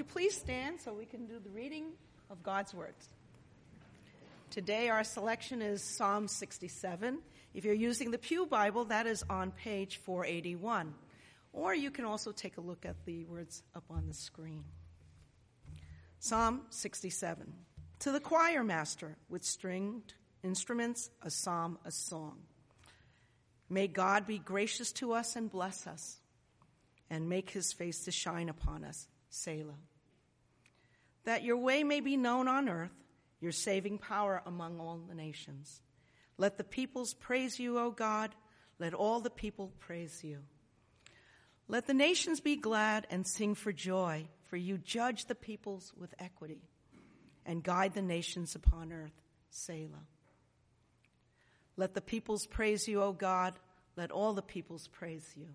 you please stand so we can do the reading of God's words? Today, our selection is Psalm 67. If you're using the Pew Bible, that is on page 481. Or you can also take a look at the words up on the screen. Psalm 67. To the choir master with stringed instruments, a psalm, a song. May God be gracious to us and bless us, and make his face to shine upon us. Selah. That your way may be known on earth, your saving power among all the nations. Let the peoples praise you, O God. Let all the people praise you. Let the nations be glad and sing for joy, for you judge the peoples with equity and guide the nations upon earth. Selah. Let the peoples praise you, O God. Let all the peoples praise you.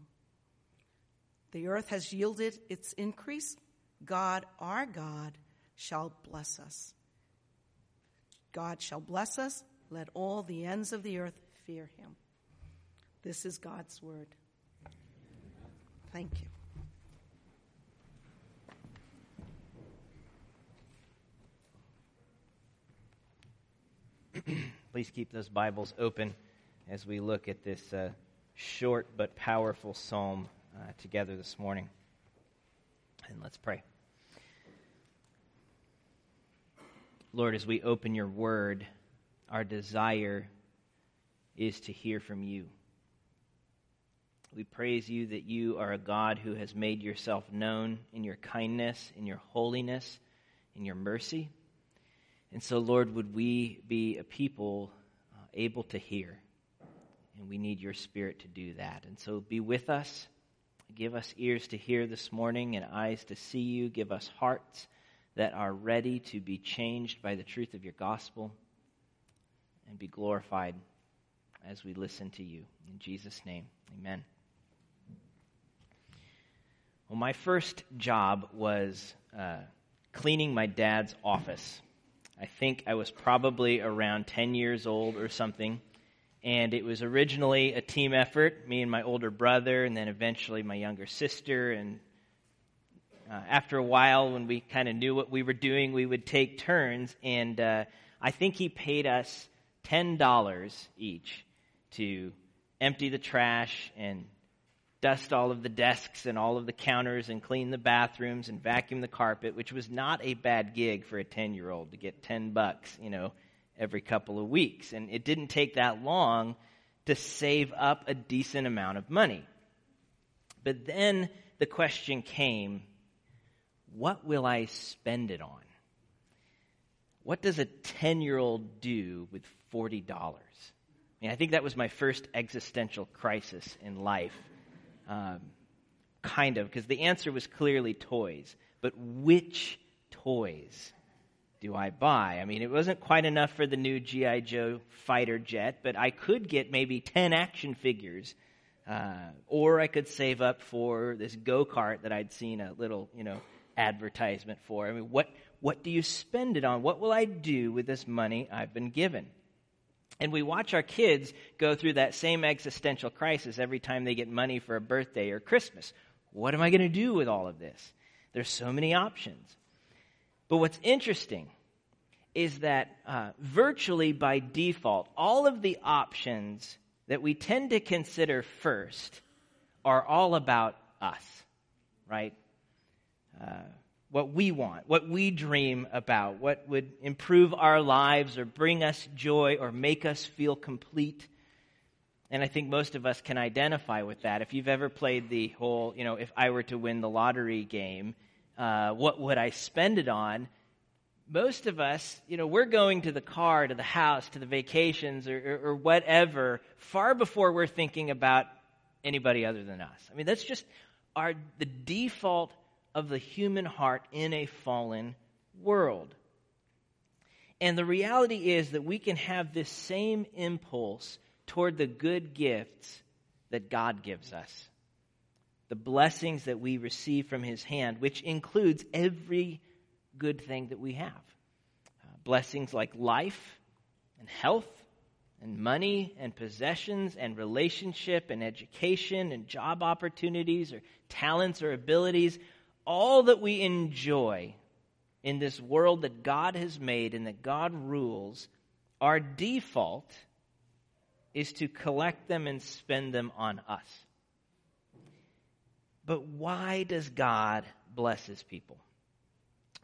The earth has yielded its increase. God, our God, shall bless us. God shall bless us. Let all the ends of the earth fear him. This is God's word. Thank you. Please keep those Bibles open as we look at this uh, short but powerful psalm uh, together this morning. And let's pray. Lord, as we open your word, our desire is to hear from you. We praise you that you are a God who has made yourself known in your kindness, in your holiness, in your mercy. And so, Lord, would we be a people uh, able to hear? And we need your spirit to do that. And so, be with us. Give us ears to hear this morning and eyes to see you. Give us hearts that are ready to be changed by the truth of your gospel and be glorified as we listen to you. In Jesus' name, amen. Well, my first job was uh, cleaning my dad's office. I think I was probably around 10 years old or something. And it was originally a team effort, me and my older brother, and then eventually my younger sister. And uh, after a while, when we kind of knew what we were doing, we would take turns. And uh, I think he paid us $10 each to empty the trash and dust all of the desks and all of the counters and clean the bathrooms and vacuum the carpet, which was not a bad gig for a 10 year old to get 10 bucks, you know, every couple of weeks. And it didn't take that long to save up a decent amount of money. But then the question came what will I spend it on? What does a 10 year old do with $40? I mean, I think that was my first existential crisis in life um, kind of, because the answer was clearly toys. But which toys do I buy? I mean, it wasn't quite enough for the new G.I. Joe fighter jet, but I could get maybe 10 action figures. Uh, or I could save up for this go kart that I'd seen a little, you know, advertisement for. I mean, what, what do you spend it on? What will I do with this money I've been given? And we watch our kids go through that same existential crisis every time they get money for a birthday or Christmas. What am I going to do with all of this? There's so many options. But what's interesting is that uh, virtually by default, all of the options that we tend to consider first are all about us, right? Uh, what we want, what we dream about, what would improve our lives or bring us joy or make us feel complete. And I think most of us can identify with that. If you've ever played the whole, you know, if I were to win the lottery game, uh, what would I spend it on? Most of us, you know, we're going to the car, to the house, to the vacations, or, or, or whatever, far before we're thinking about anybody other than us. I mean, that's just our the default of the human heart in a fallen world. And the reality is that we can have this same impulse toward the good gifts that God gives us. The blessings that we receive from His hand, which includes every good thing that we have. Uh, blessings like life and health and money and possessions and relationship and education and job opportunities or talents or abilities all that we enjoy in this world that God has made and that God rules, our default is to collect them and spend them on us. But why does God bless his people?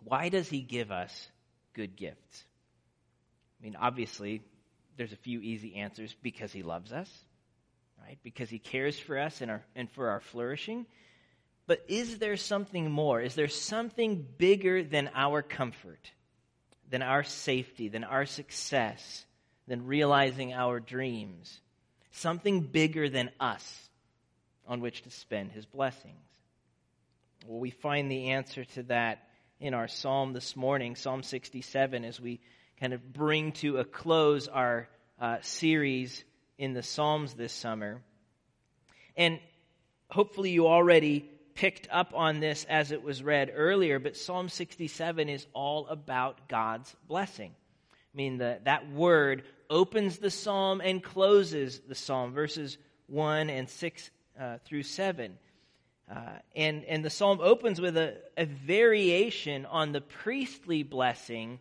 Why does he give us good gifts? I mean, obviously, there's a few easy answers because he loves us, right? Because he cares for us and, our, and for our flourishing. But is there something more? Is there something bigger than our comfort, than our safety, than our success, than realizing our dreams? Something bigger than us on which to spend his blessings? Well, we find the answer to that in our psalm this morning, Psalm 67, as we kind of bring to a close our uh, series in the Psalms this summer. And hopefully, you already picked up on this as it was read earlier, but Psalm 67 is all about God's blessing. I mean, the, that word opens the psalm and closes the psalm, verses 1 and 6 uh, through 7. Uh, and, and the psalm opens with a, a variation on the priestly blessing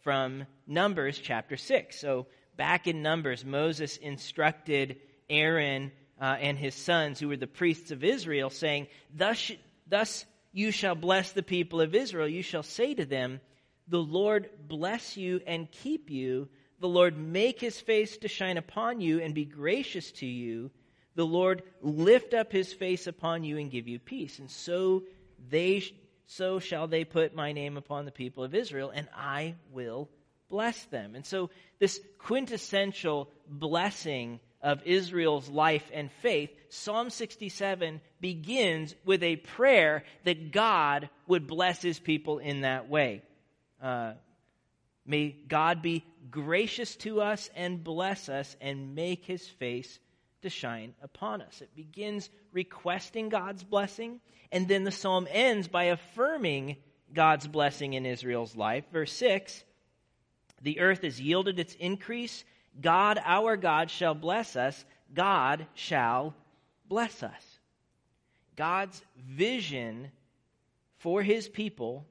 from Numbers chapter 6. So, back in Numbers, Moses instructed Aaron uh, and his sons, who were the priests of Israel, saying, thus, thus you shall bless the people of Israel. You shall say to them, The Lord bless you and keep you. The Lord make his face to shine upon you and be gracious to you. The Lord lift up his face upon you and give you peace. And so they so shall they put my name upon the people of Israel, and I will bless them. And so this quintessential blessing of Israel's life and faith, Psalm 67 begins with a prayer that God would bless his people in that way. Uh, may God be gracious to us and bless us and make his face to shine upon us. It begins requesting God's blessing, and then the psalm ends by affirming God's blessing in Israel's life. Verse 6 The earth has yielded its increase God, our God, shall bless us. God shall bless us. God's vision for his people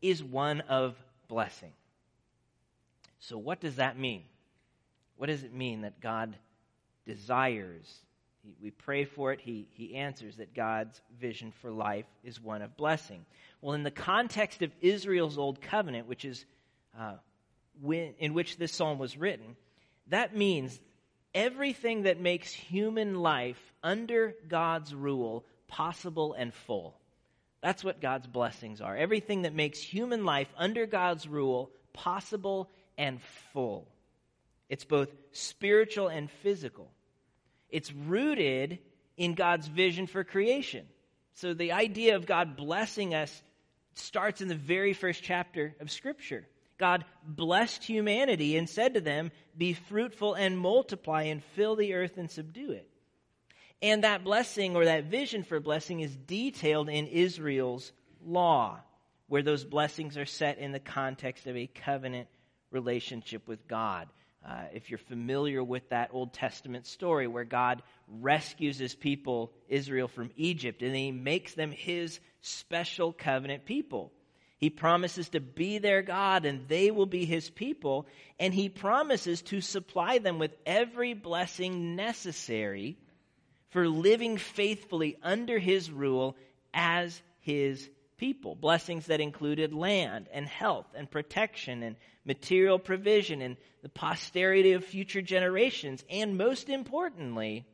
is one of blessing. So, what does that mean? What does it mean that God desires? We pray for it, he, he answers that God's vision for life is one of blessing. Well, in the context of Israel's old covenant, which is uh, when, in which this psalm was written, that means everything that makes human life under God's rule possible and full. That's what God's blessings are. Everything that makes human life under God's rule possible and full. It's both spiritual and physical. It's rooted in God's vision for creation. So the idea of God blessing us starts in the very first chapter of Scripture. God blessed humanity and said to them, Be fruitful and multiply and fill the earth and subdue it. And that blessing or that vision for blessing is detailed in Israel's law, where those blessings are set in the context of a covenant relationship with God. Uh, if you're familiar with that Old Testament story where God rescues his people, Israel, from Egypt, and he makes them his special covenant people. He promises to be their God and they will be his people. And he promises to supply them with every blessing necessary for living faithfully under his rule as his people. Blessings that included land and health and protection and material provision and the posterity of future generations. And most importantly,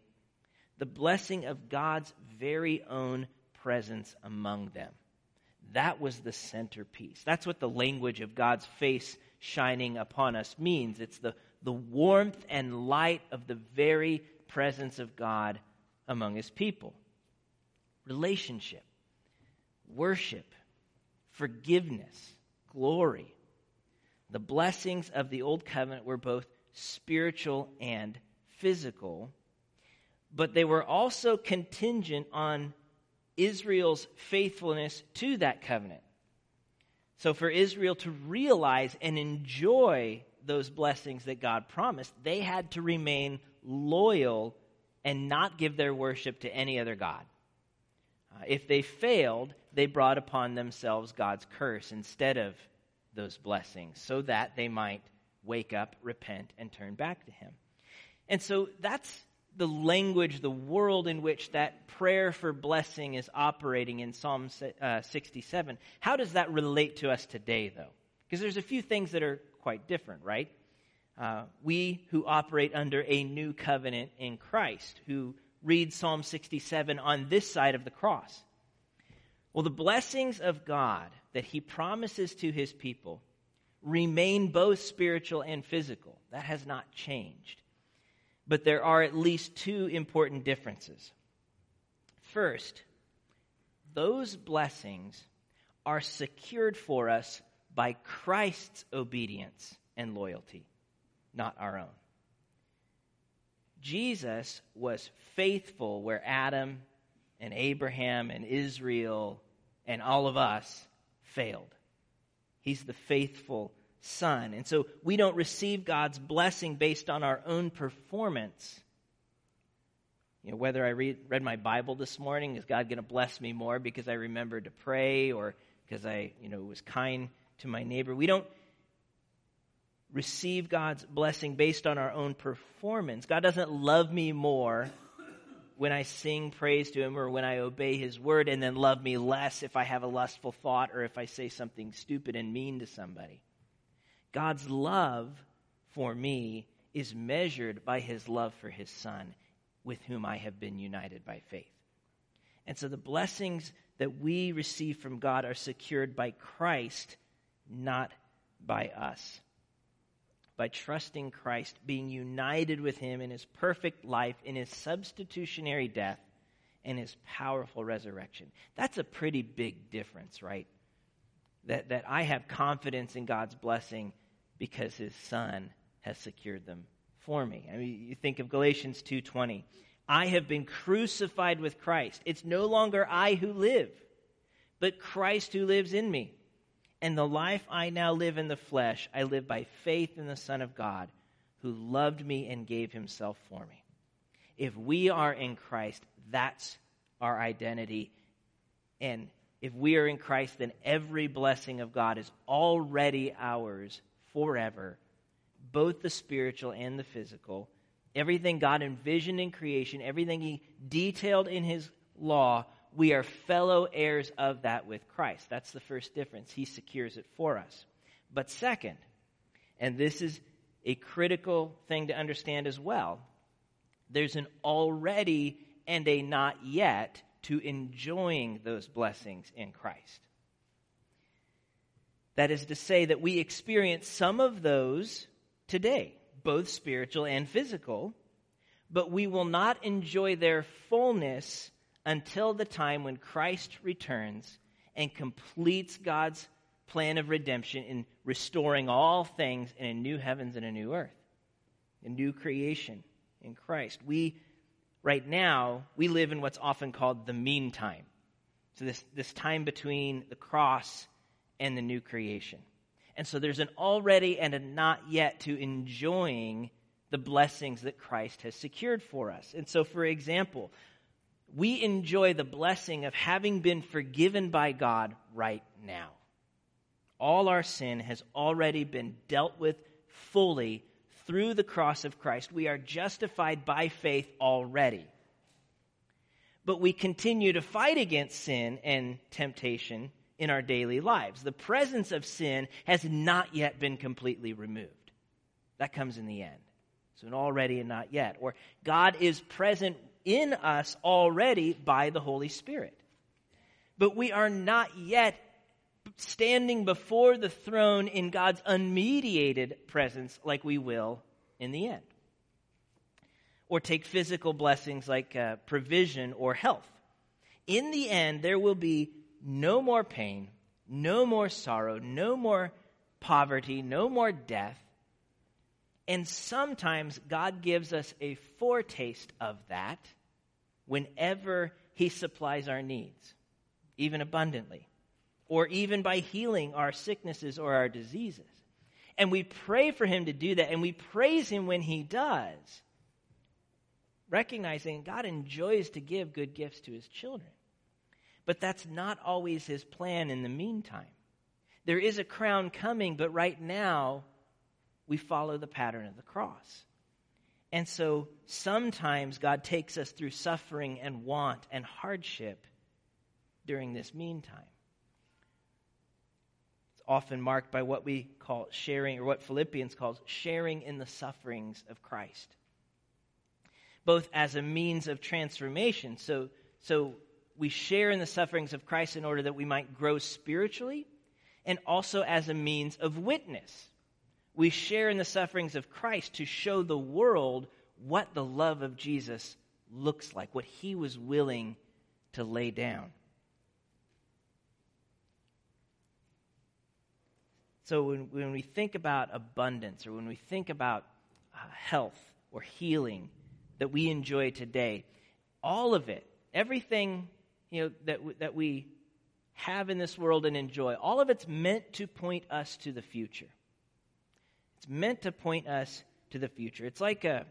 the blessing of God's very own presence among them. That was the centerpiece. That's what the language of God's face shining upon us means. It's the, the warmth and light of the very presence of God among his people. Relationship, worship, forgiveness, glory. The blessings of the Old Covenant were both spiritual and physical, but they were also contingent on Israel's faithfulness to that covenant. So, for Israel to realize and enjoy those blessings that God promised, they had to remain loyal and not give their worship to any other God. Uh, if they failed, they brought upon themselves God's curse instead of those blessings so that they might wake up, repent, and turn back to Him. And so that's the language, the world in which that prayer for blessing is operating in Psalm uh, 67. How does that relate to us today, though? Because there's a few things that are quite different, right? Uh, we who operate under a new covenant in Christ, who read Psalm 67 on this side of the cross. Well, the blessings of God that he promises to his people remain both spiritual and physical. That has not changed. But there are at least two important differences. First, those blessings are secured for us by Christ's obedience and loyalty, not our own. Jesus was faithful where Adam and Abraham and Israel and all of us failed. He's the faithful Son. And so we don't receive God's blessing based on our own performance. You know, whether I read, read my Bible this morning, is God going to bless me more because I remembered to pray or because I, you know, was kind to my neighbor? We don't receive God's blessing based on our own performance. God doesn't love me more when I sing praise to him or when I obey his word and then love me less if I have a lustful thought or if I say something stupid and mean to somebody. God's love for me is measured by his love for his son with whom I have been united by faith. And so the blessings that we receive from God are secured by Christ, not by us by trusting Christ, being united with him in his perfect life, in his substitutionary death, and his powerful resurrection. That's a pretty big difference, right? That, that I have confidence in God's blessing because his son has secured them for me. I mean, you think of Galatians 2:20. I have been crucified with Christ. It's no longer I who live, but Christ who lives in me. And the life I now live in the flesh, I live by faith in the Son of God, who loved me and gave himself for me. If we are in Christ, that's our identity. And if we are in Christ, then every blessing of God is already ours forever, both the spiritual and the physical. Everything God envisioned in creation, everything He detailed in His law we are fellow heirs of that with Christ. That's the first difference. He secures it for us. But second, and this is a critical thing to understand as well, there's an already and a not yet to enjoying those blessings in Christ. That is to say, that we experience some of those today, both spiritual and physical, but we will not enjoy their fullness until the time when Christ returns and completes God's plan of redemption in restoring all things in a new heavens and a new earth, a new creation in Christ. We, right now, we live in what's often called the meantime. So, this, this time between the cross and the new creation. And so, there's an already and a not yet to enjoying the blessings that Christ has secured for us. And so, for example, we enjoy the blessing of having been forgiven by God right now. All our sin has already been dealt with fully through the cross of Christ. We are justified by faith already. But we continue to fight against sin and temptation in our daily lives. The presence of sin has not yet been completely removed. That comes in the end. So, an already and not yet. Or God is present in us already by the Holy Spirit. But we are not yet standing before the throne in God's unmediated presence like we will in the end. Or take physical blessings like uh, provision or health. In the end, there will be no more pain, no more sorrow, no more poverty, no more death. And sometimes God gives us a foretaste of that whenever He supplies our needs, even abundantly, or even by healing our sicknesses or our diseases. And we pray for Him to do that, and we praise Him when He does, recognizing God enjoys to give good gifts to His children. But that's not always his plan in the meantime. There is a crown coming, but right now we follow the pattern of the cross. And so sometimes God takes us through suffering and want and hardship during this meantime. It's often marked by what we call sharing, or what Philippians calls sharing in the sufferings of Christ, both as a means of transformation. So, so we share in the sufferings of Christ in order that we might grow spiritually, and also as a means of witness. We share in the sufferings of Christ to show the world what the love of Jesus looks like, what he was willing to lay down. So when, when we think about abundance or when we think about uh, health or healing that we enjoy today, all of it, everything you know, that, w- that we have in this world and enjoy, all of it's meant to point us to the future. It's meant to point us to the future. It's like a,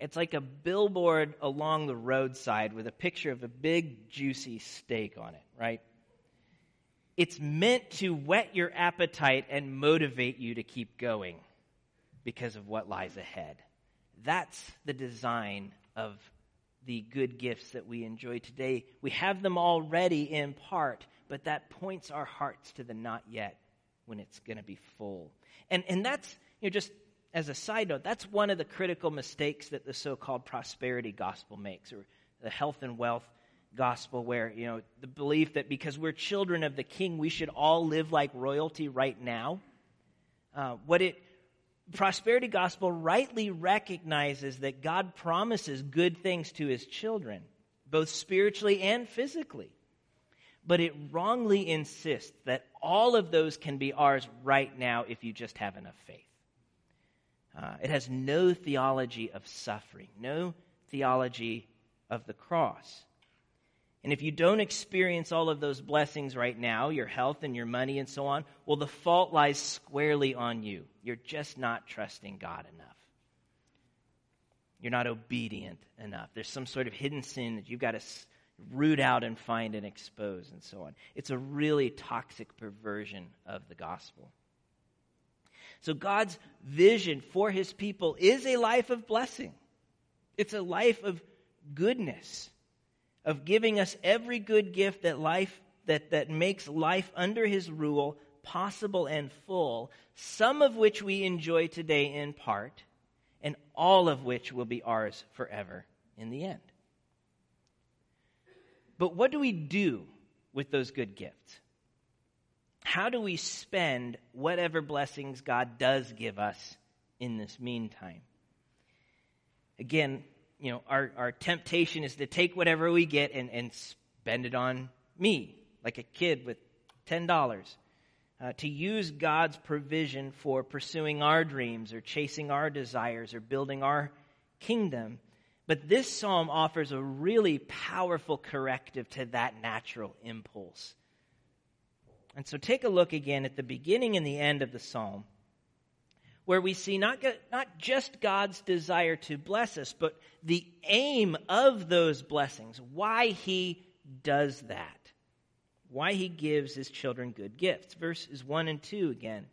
it's like a billboard along the roadside with a picture of a big, juicy steak on it, right? It's meant to whet your appetite and motivate you to keep going because of what lies ahead. That's the design of the good gifts that we enjoy today. We have them already in part, but that points our hearts to the not yet when it's going to be full. And, and that's, you know, just as a side note, that's one of the critical mistakes that the so called prosperity gospel makes, or the health and wealth gospel, where, you know, the belief that because we're children of the king, we should all live like royalty right now. Uh, what it prosperity gospel rightly recognizes that God promises good things to his children, both spiritually and physically. But it wrongly insists that all of those can be ours right now if you just have enough faith. Uh, it has no theology of suffering, no theology of the cross. And if you don't experience all of those blessings right now, your health and your money and so on, well, the fault lies squarely on you. You're just not trusting God enough. You're not obedient enough. There's some sort of hidden sin that you've got to root out and find and expose and so on. It's a really toxic perversion of the gospel. So God's vision for his people is a life of blessing. It's a life of goodness of giving us every good gift that life that, that makes life under his rule possible and full, some of which we enjoy today in part, and all of which will be ours forever in the end. But what do we do with those good gifts? How do we spend whatever blessings God does give us in this meantime? Again, you know, our, our temptation is to take whatever we get and, and spend it on me, like a kid with $10. Uh, to use God's provision for pursuing our dreams or chasing our desires or building our kingdom. But this psalm offers a really powerful corrective to that natural impulse. And so take a look again at the beginning and the end of the psalm where we see not, not just God's desire to bless us, but the aim of those blessings, why He does that, why He gives His children good gifts. Verses 1 and 2 again.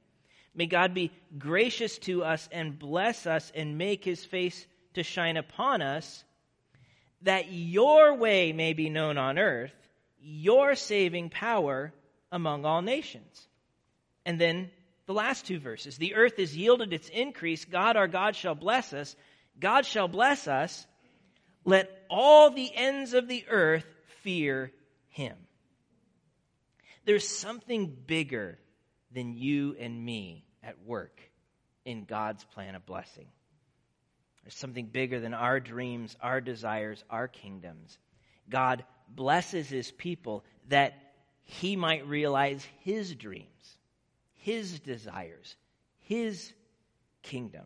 May God be gracious to us and bless us and make His face to shine upon us, that your way may be known on earth, your saving power among all nations. And then the last two verses. The earth has yielded its increase. God, our God, shall bless us. God shall bless us. Let all the ends of the earth fear him. There's something bigger than you and me at work in God's plan of blessing. There's something bigger than our dreams, our desires, our kingdoms. God blesses his people that he might realize his dreams his desires, His kingdom.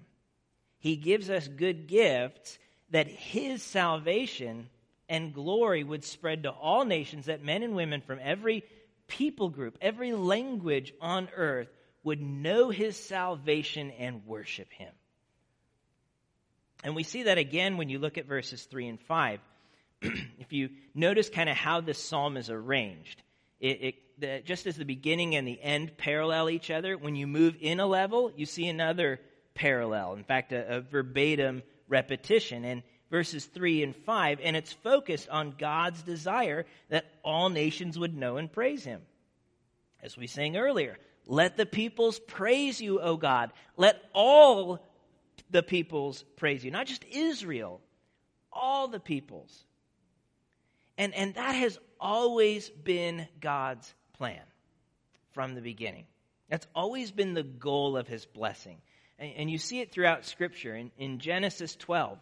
He gives us good gifts that His salvation and glory would spread to all nations, that men and women from every people group, every language on earth would know His salvation and worship Him. And we see that again when you look at verses 3 and 5. if you notice kind of how this psalm is arranged, it, it the, just as the beginning and the end parallel each other, when you move in a level, you see another parallel. In fact, a, a verbatim repetition. And verses 3 and 5, and it's focused on God's desire that all nations would know and praise him. As we sang earlier, let the peoples praise you, O God. Let all the peoples praise you, not just Israel, all the peoples. And, and that has always been God's plan from the beginning. That's always been the goal of his blessing. And, and you see it throughout Scripture. In, in Genesis 12,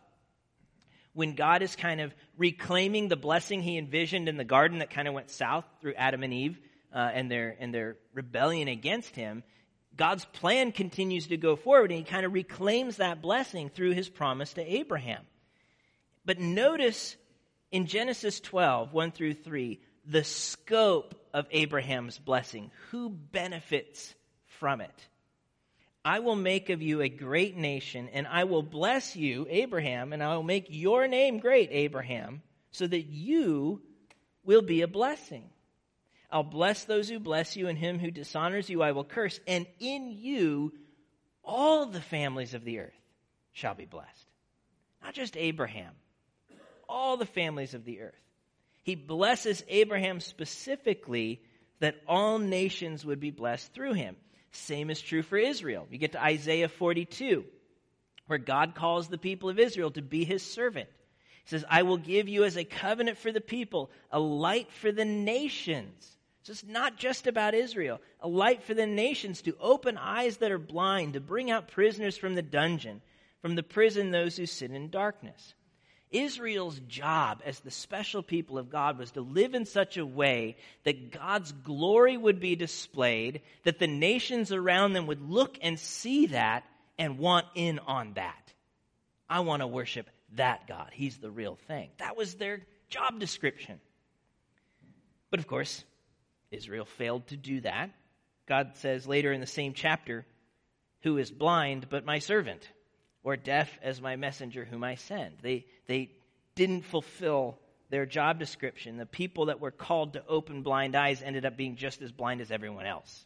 when God is kind of reclaiming the blessing he envisioned in the garden that kind of went south through Adam and Eve uh, and, their, and their rebellion against him, God's plan continues to go forward and he kind of reclaims that blessing through his promise to Abraham. But notice in Genesis 12, 1 through 3, the scope of Abraham's blessing. Who benefits from it? I will make of you a great nation, and I will bless you, Abraham, and I will make your name great, Abraham, so that you will be a blessing. I'll bless those who bless you, and him who dishonors you I will curse, and in you all the families of the earth shall be blessed. Not just Abraham, all the families of the earth. He blesses Abraham specifically that all nations would be blessed through him. Same is true for Israel. You get to Isaiah 42, where God calls the people of Israel to be his servant. He says, I will give you as a covenant for the people, a light for the nations. So it's not just about Israel, a light for the nations to open eyes that are blind, to bring out prisoners from the dungeon, from the prison those who sit in darkness. Israel's job as the special people of God was to live in such a way that God's glory would be displayed, that the nations around them would look and see that and want in on that. I want to worship that God. He's the real thing. That was their job description. But of course, Israel failed to do that. God says later in the same chapter, Who is blind but my servant? Or deaf as my messenger whom I send. They, they didn't fulfill their job description. The people that were called to open blind eyes ended up being just as blind as everyone else.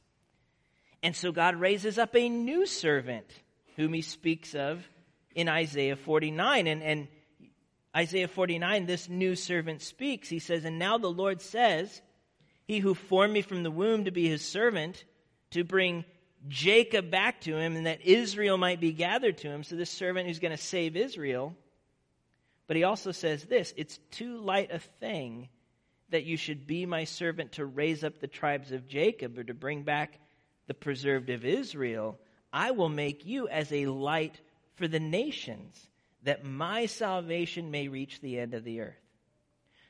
And so God raises up a new servant whom he speaks of in Isaiah 49. And, and Isaiah 49, this new servant speaks. He says, And now the Lord says, He who formed me from the womb to be his servant, to bring Jacob back to him and that Israel might be gathered to him. So, this servant who's going to save Israel. But he also says this it's too light a thing that you should be my servant to raise up the tribes of Jacob or to bring back the preserved of Israel. I will make you as a light for the nations, that my salvation may reach the end of the earth.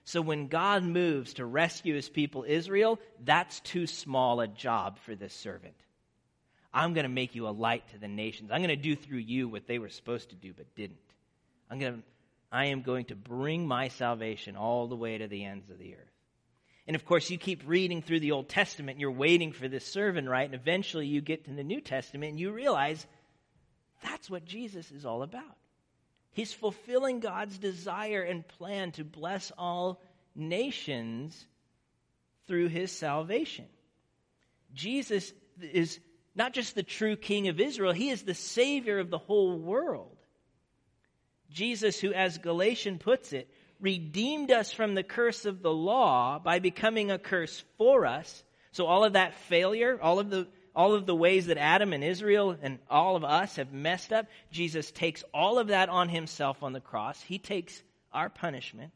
So when God moves to rescue his people Israel, that's too small a job for this servant. I'm going to make you a light to the nations. I'm going to do through you what they were supposed to do but didn't. I'm going to, I am going to bring my salvation all the way to the ends of the earth. And of course, you keep reading through the Old Testament, and you're waiting for this servant, right? And eventually you get to the New Testament and you realize that's what Jesus is all about. He's fulfilling God's desire and plan to bless all nations through his salvation. Jesus is not just the true king of Israel, he is the savior of the whole world. Jesus, who, as Galatian puts it, redeemed us from the curse of the law by becoming a curse for us. So all of that failure, all of the all of the ways that Adam and Israel and all of us have messed up, Jesus takes all of that on himself on the cross. He takes our punishment.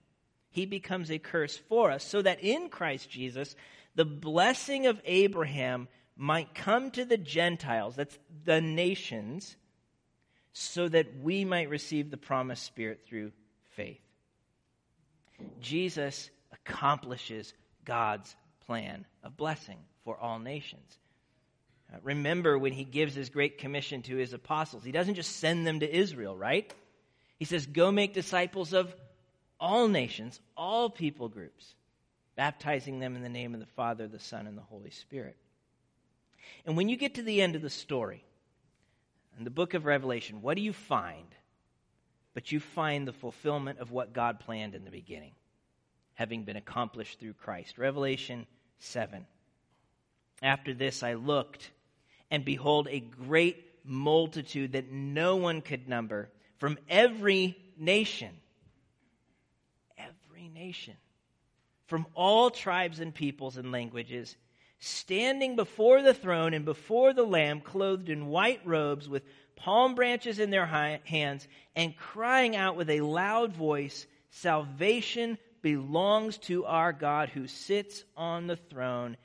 He becomes a curse for us so that in Christ Jesus, the blessing of Abraham might come to the Gentiles, that's the nations, so that we might receive the promised Spirit through faith. Jesus accomplishes God's plan of blessing for all nations. Uh, remember when he gives his great commission to his apostles, he doesn't just send them to Israel, right? He says, Go make disciples of all nations, all people groups, baptizing them in the name of the Father, the Son, and the Holy Spirit. And when you get to the end of the story, in the book of Revelation, what do you find? But you find the fulfillment of what God planned in the beginning. having been accomplished through Christ. Revelation 7. After this I looked, and behold, a great multitude that no one could number from every nation. Every nation. From all tribes and peoples and languages, standing before the throne and before the Lamb, clothed in white robes with palm branches in their hands, and crying out with a loud voice, Salvation belongs to our God who sits on the throne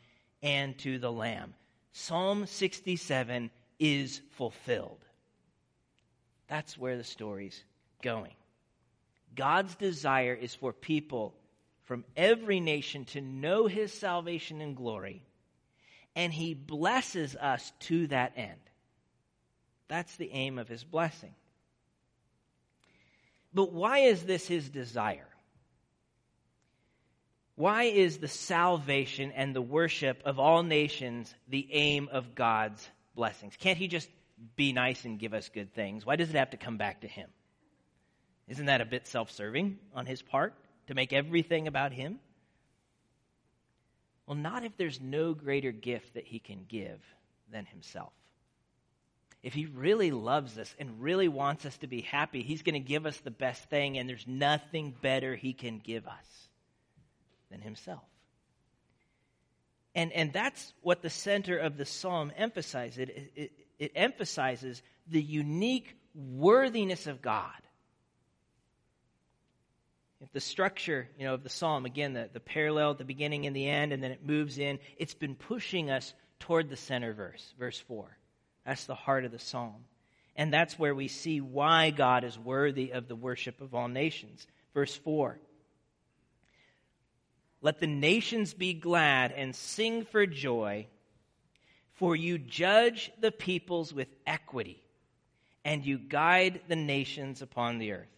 and to the Lamb. Psalm 67 is fulfilled. That's where the story's going. God's desire is for people from every nation to know his salvation and glory, and he blesses us to that end. That's the aim of his blessing. But why is this his desire? Why is the salvation and the worship of all nations the aim of God's blessings? Can't He just be nice and give us good things? Why does it have to come back to Him? Isn't that a bit self serving on His part to make everything about Him? Well, not if there's no greater gift that He can give than Himself. If He really loves us and really wants us to be happy, He's going to give us the best thing, and there's nothing better He can give us than himself. And, and that's what the center of the psalm emphasizes. It, it, it emphasizes the unique worthiness of God. If the structure, you know, of the psalm, again, the, the parallel the beginning and the end, and then it moves in, it's been pushing us toward the center verse, verse 4. That's the heart of the psalm. And that's where we see why God is worthy of the worship of all nations. Verse 4 let the nations be glad and sing for joy, for you judge the peoples with equity, and you guide the nations upon the earth.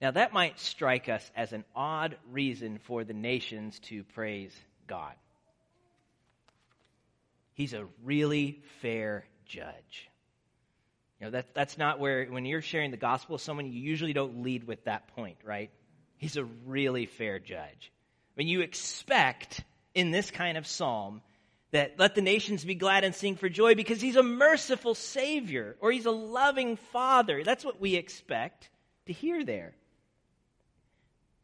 Now, that might strike us as an odd reason for the nations to praise God. He's a really fair judge. You know, that, that's not where, when you're sharing the gospel with someone, you usually don't lead with that point, right? He's a really fair judge. When you expect in this kind of psalm that let the nations be glad and sing for joy because he's a merciful Savior or he's a loving Father. That's what we expect to hear there.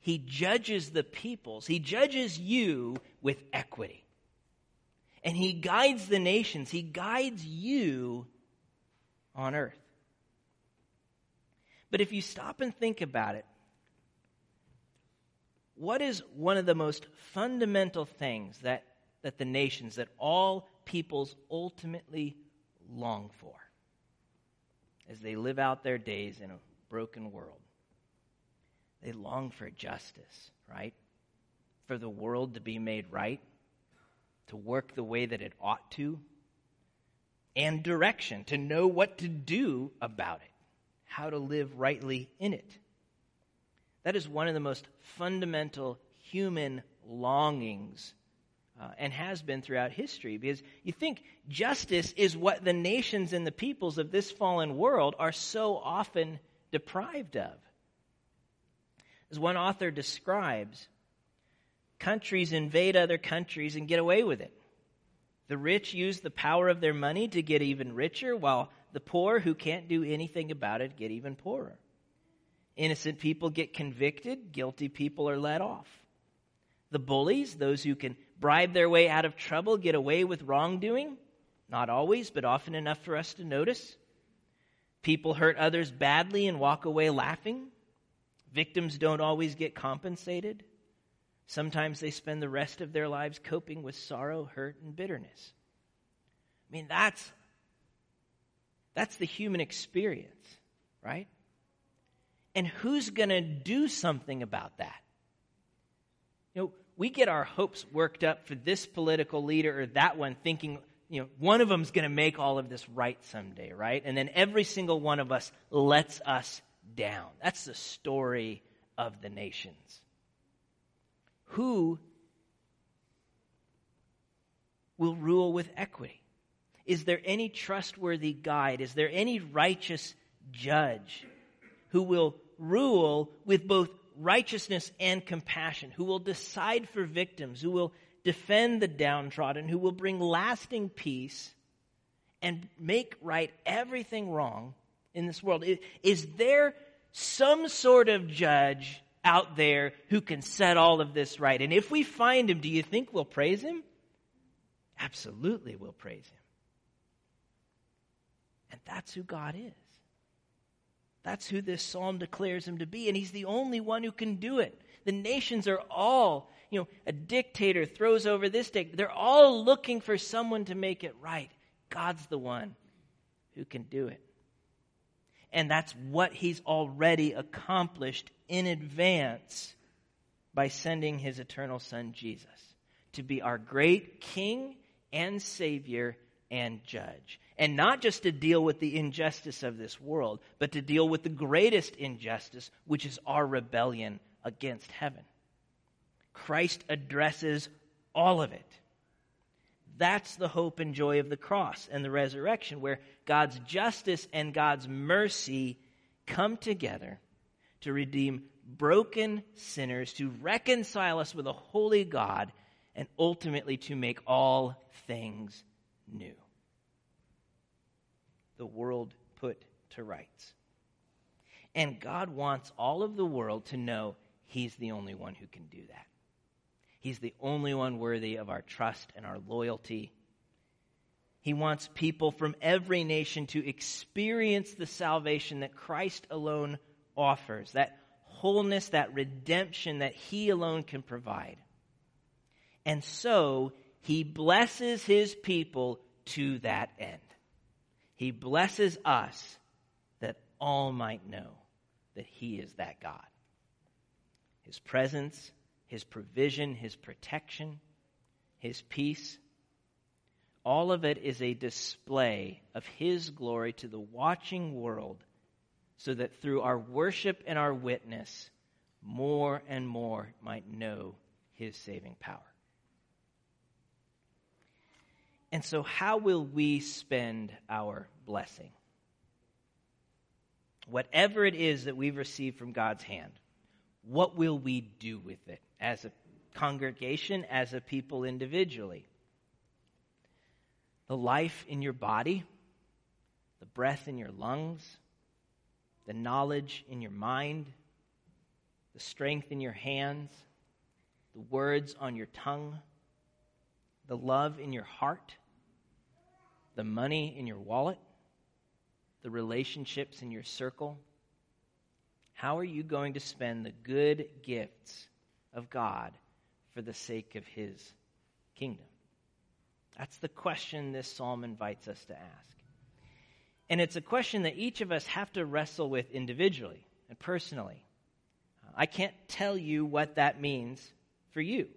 He judges the peoples, he judges you with equity. And he guides the nations, he guides you on earth. But if you stop and think about it, what is one of the most fundamental things that, that the nations, that all peoples ultimately long for as they live out their days in a broken world? They long for justice, right? For the world to be made right, to work the way that it ought to, and direction, to know what to do about it, how to live rightly in it. That is one of the most fundamental human longings uh, and has been throughout history because you think justice is what the nations and the peoples of this fallen world are so often deprived of. As one author describes, countries invade other countries and get away with it. The rich use the power of their money to get even richer, while the poor, who can't do anything about it, get even poorer. Innocent people get convicted, guilty people are let off. The bullies, those who can bribe their way out of trouble, get away with wrongdoing. Not always, but often enough for us to notice. People hurt others badly and walk away laughing. Victims don't always get compensated. Sometimes they spend the rest of their lives coping with sorrow, hurt, and bitterness. I mean, that's, that's the human experience, right? And who's going to do something about that? You know, we get our hopes worked up for this political leader or that one, thinking, you know, one of them's going to make all of this right someday, right? And then every single one of us lets us down. That's the story of the nations. Who will rule with equity? Is there any trustworthy guide? Is there any righteous judge who will rule with both righteousness and compassion, who will decide for victims, who will defend the downtrodden, who will bring lasting peace and make right everything wrong in this world. Is there some sort of judge out there who can set all of this right? And if we find him, do you think we'll praise him? Absolutely, we'll praise him. And that's who God is. That's who this psalm declares him to be, and he's the only one who can do it. The nations are all, you know, a dictator throws over this dictator. They're all looking for someone to make it right. God's the one who can do it. And that's what he's already accomplished in advance by sending his eternal son Jesus to be our great king and savior and judge. And not just to deal with the injustice of this world, but to deal with the greatest injustice, which is our rebellion against heaven. Christ addresses all of it. That's the hope and joy of the cross and the resurrection, where God's justice and God's mercy come together to redeem broken sinners, to reconcile us with a holy God, and ultimately to make all things new the world put to rights. And God wants all of the world to know He's the only one who can do that. He's the only one worthy of our trust and our loyalty. He wants people from every nation to experience the salvation that Christ alone offers, that wholeness, that redemption that He alone can provide. And so, He blesses His people to that end. He blesses us that all might know that He is that God. His presence, His provision, His protection, His peace, all of it is a display of His glory to the watching world so that through our worship and our witness, more and more might know His saving power. And so, how will we spend our blessing? Whatever it is that we've received from God's hand, what will we do with it as a congregation, as a people individually? The life in your body, the breath in your lungs, the knowledge in your mind, the strength in your hands, the words on your tongue the love in your heart, the money in your wallet, the relationships in your circle? How are you going to spend the good gifts of God for the sake of His kingdom? That's the question this psalm invites us to ask. And it's a question that each of us have to wrestle with individually and personally. Uh, I can't tell you what that means for you.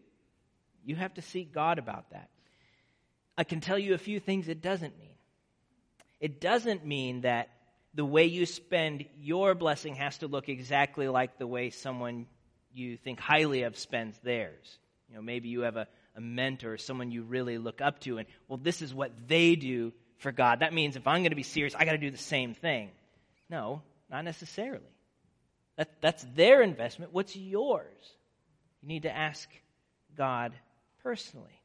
You have to seek God about that. I can tell you a few things it doesn't mean. It doesn't mean that the way you spend your blessing has to look exactly like the way someone you think highly of spends theirs. You know, maybe you have a, a mentor, someone you really look up to, and well, this is what they do for God. That means if I'm going to be serious, I got to do the same thing. No, not necessarily. That, that's their investment. What's yours? You need to ask God personally.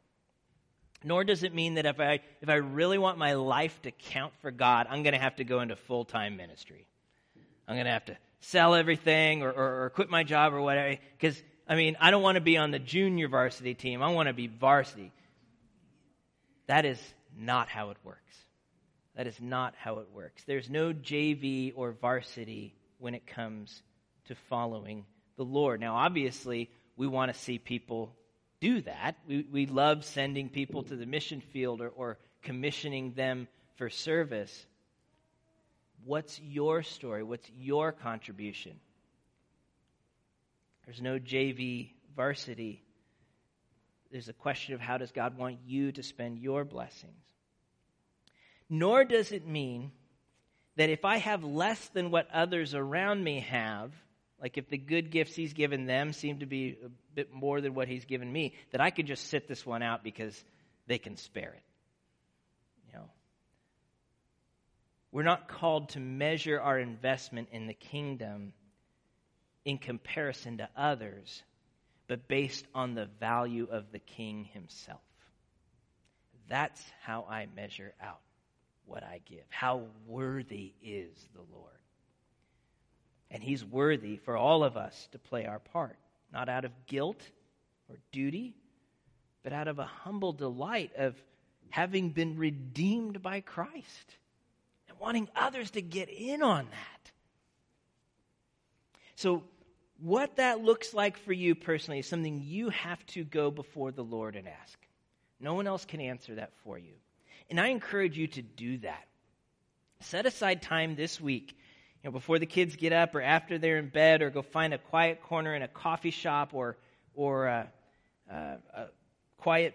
Nor does it mean that if I, if I really want my life to count for God, I'm going to have to go into full time ministry. I'm going to have to sell everything or, or, or quit my job or whatever. Because, I mean, I don't want to be on the junior varsity team. I want to be varsity. That is not how it works. That is not how it works. There's no JV or varsity when it comes to following the Lord. Now, obviously, we want to see people do that. We, we love sending people to the mission field or, or commissioning them for service. What's your story? What's your contribution? There's no JV varsity. There's a question of how does God want you to spend your blessings? Nor does it mean that if I have less than what others around me have, like if the good gifts he's given them seem to be a bit more than what he's given me, that I could just sit this one out because they can spare it. You know. We're not called to measure our investment in the kingdom in comparison to others, but based on the value of the king himself. That's how I measure out what I give. How worthy is the Lord? And he's worthy for all of us to play our part, not out of guilt or duty, but out of a humble delight of having been redeemed by Christ and wanting others to get in on that. So, what that looks like for you personally is something you have to go before the Lord and ask. No one else can answer that for you. And I encourage you to do that. Set aside time this week, you know, before the kids get up or after they're in bed, or go find a quiet corner in a coffee shop or, or a, a, a quiet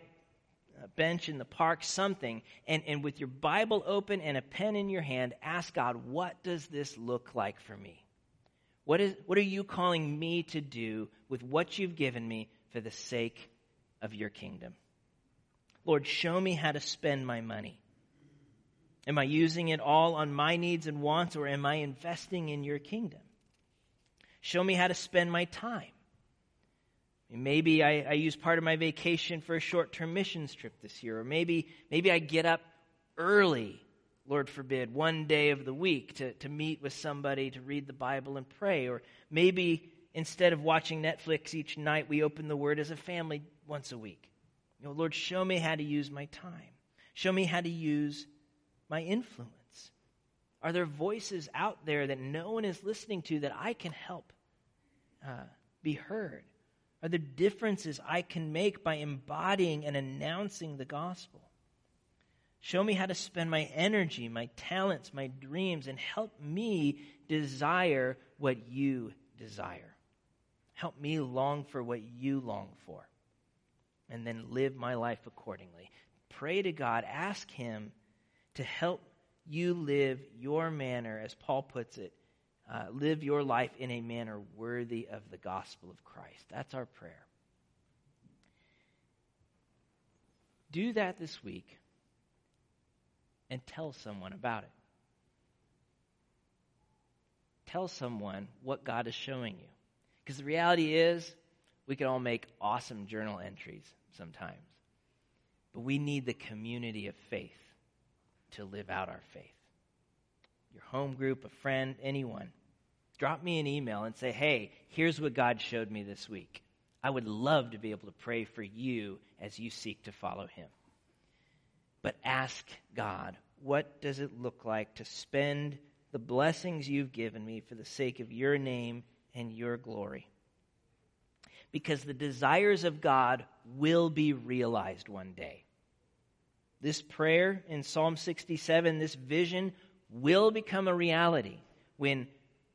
uh, bench in the park, something, and, and with your Bible open and a pen in your hand, ask God, what does this look like for me? What, is, what are you calling me to do with what you've given me for the sake of your kingdom? Lord, show me how to spend my money. Am I using it all on my needs and wants, or am I investing in your kingdom? Show me how to spend my time. Maybe I, I use part of my vacation for a short term missions trip this year, or maybe, maybe I get up early, Lord forbid, one day of the week to, to meet with somebody to read the Bible and pray, or maybe instead of watching Netflix each night, we open the Word as a family once a week. You know, Lord, show me how to use my time. Show me how to use my influence. Are there voices out there that no one is listening to that I can help uh, be heard? Are there differences I can make by embodying and announcing the gospel? Show me how to spend my energy, my talents, my dreams, and help me desire what you desire. Help me long for what you long for, and then live my life accordingly. Pray to God, ask Him to help you live your manner, as Paul puts it, uh, live your life in a manner worthy of the gospel of Christ. That's our prayer. Do that this week and tell someone about it. Tell someone what God is showing you. Because the reality is, we can all make awesome journal entries sometimes. But we need the community of faith to live out our faith. Your home group, a friend, anyone drop me an email and say, hey, here's what God showed me this week. I would love to be able to pray for you as you seek to follow Him. But ask God, what does it look like to spend the blessings you've given me for the sake of your name and your glory? Because the desires of God will be realized one day. This prayer in Psalm 67, this vision, will become a reality when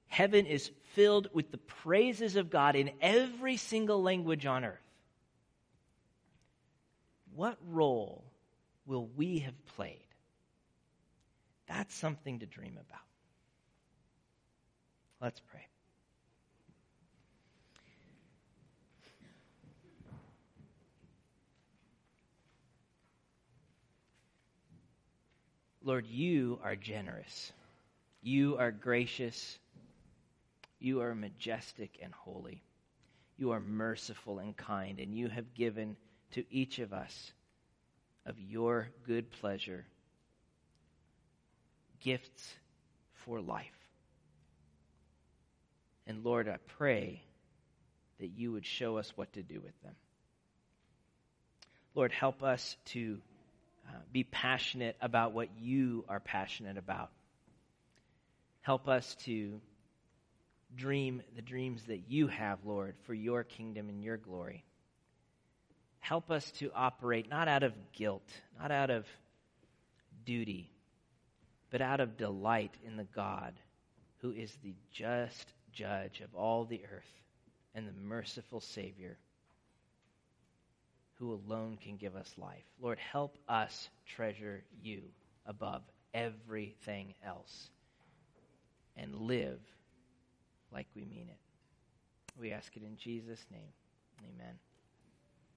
heaven is filled with the praises of God in every single language on earth. What role will we have played? That's something to dream about. Let's pray. Lord, you are generous. You are gracious. You are majestic and holy. You are merciful and kind, and you have given to each of us of your good pleasure gifts for life. And Lord, I pray that you would show us what to do with them. Lord, help us to uh, be passionate about what you are passionate about. Help us to dream the dreams that you have, Lord, for your kingdom and your glory. Help us to operate not out of guilt, not out of duty, but out of delight in the God who is the just judge of all the earth and the merciful Savior who alone can give us life. Lord, help us treasure you above everything else and live like we mean it. We ask it in Jesus' name. Amen.